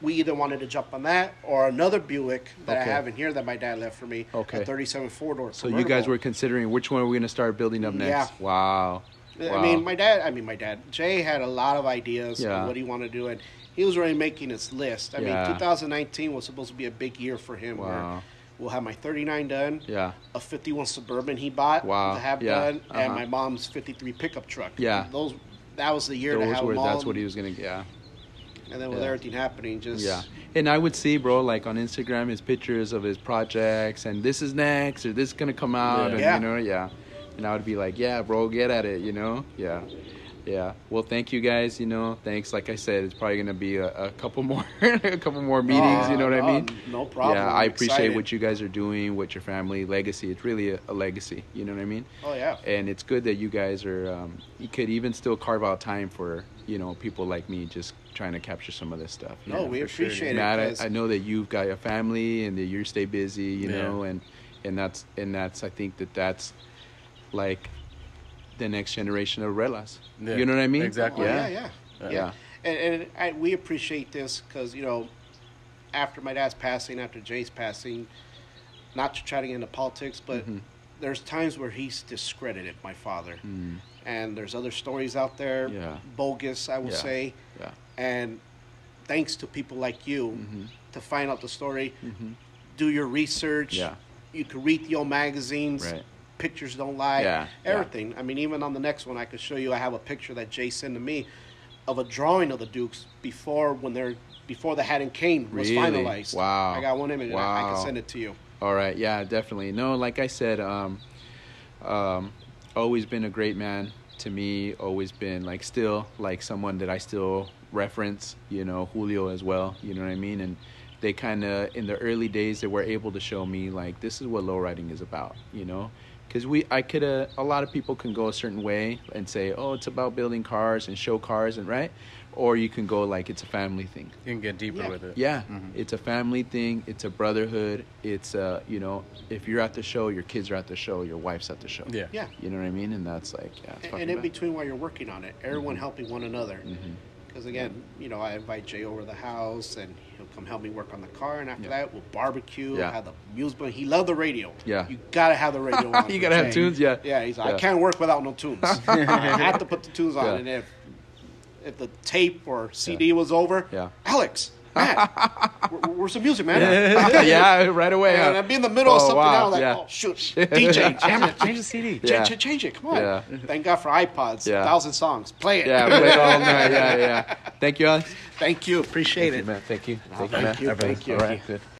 we either wanted to jump on that or another Buick that Okay. I have in here that my dad left for me. Okay. A 37 four door. So you guys were considering which one are we going to start building up next? Yeah. Wow. I Wow. mean, my dad. I mean, my dad. Jay had a lot of ideas Yeah. what he wanted to do, and he was already making his list. I Yeah. mean, 2019 was supposed to be a big year for him. Wow. Where we'll have my 39 done. Yeah. A 51 Suburban he bought Wow. to have Yeah. done, and Uh-huh. my mom's 53 pickup truck. Yeah. Those. That was the year to Those have were, them all. that's what he was to yeah. And then with Yeah. everything happening, just Yeah. And I would see, bro, like on Instagram, his pictures of his projects and this is next or this is to come out. Yeah. And, Yeah. you know, yeah. And I would be like, yeah, bro, get at it, you know? Yeah. Yeah. Well, thank you guys. You know, thanks. Like I said, it's probably going to be a, a couple more, a couple more meetings. you know what I mean? no problem. Yeah. I'm appreciate excited. what you guys are doing, what your family legacy. It's really a, a legacy. You know what I mean? Oh yeah. and it's good that you guys are um, you could even still carve out time for you know people like me just trying to capture some of this stuff No, know? we for sure, appreciate Matt, I, I know that you've got a family and that you stay busy you Yeah. know and and that's and that's i think that that's like the next generation of Ruelas Yeah, you know what i mean exactly. Oh, yeah yeah, yeah, Yeah. yeah. And, and I, we appreciate this because you know, after my dad's passing, after Jay's passing, not to try to get into politics, but Mhm. there's times where he's discredited my father, Mm, and there's other stories out there, Yeah. bogus, I will Yeah. say, yeah and thanks to people like you Mhm. to find out the story, Mhm. do your research. Yeah. You can read the old magazines. Right. Pictures don't lie. Yeah, yeah. Everything. I mean, even on the next one, I could show you. I have a picture that Jay sent to me of a drawing of the Dukes before when they're before the Hat and Cane was Really? finalized. Wow. I got one image. and I, I can send it to you. All right, yeah, definitely. No, like I said, um, um, always been a great man to me. Always been like still like someone that I still reference. You know, Julio as well. You know what I mean? And they kind of in the early days they were able to show me like this is what lowriding is about. You know. Because we, I could, uh, a lot of people can go a certain way and say, oh, it's about building cars and show cars and right, or you can go like it's a family thing. You can get deeper Yeah. with it. Yeah, Mhm. it's a family thing. It's a brotherhood. It's uh, you know, if you're at the show, your kids are at the show, your wife's at the show. Yeah. Yeah. you know what I mean. And that's like, yeah, it's And, and in bad. between while you're working on it, everyone Mm-hmm. helping one another. Mhm. Because again, you know, I invite Jay over the house and he'll come help me work on the car. And after Yeah. that, we'll barbecue. Yeah. Have the music. He loved the radio. Yeah. You gotta have the radio on. You gotta have tunes, yeah. Yeah. He's like, Yeah. I can't work without no tunes. I have to put the tunes on. And if if the tape or CD was over, Yeah. Alex, Matt, where- where's the music, man? yeah, right away. And? I'd be in the middle of Oh, something wow, else, like, yeah. oh shoot, DJ, jam it, Change the CD. Yeah. Ch- ch- change it. Come on. Yeah. Thank God for iPods. Yeah. Thousand songs. Play it. Yeah, play it all night. Yeah, yeah. Thank you, Alex. Thank you. Appreciate it. man. Thank you. Thank you, man. thank you. All right, good.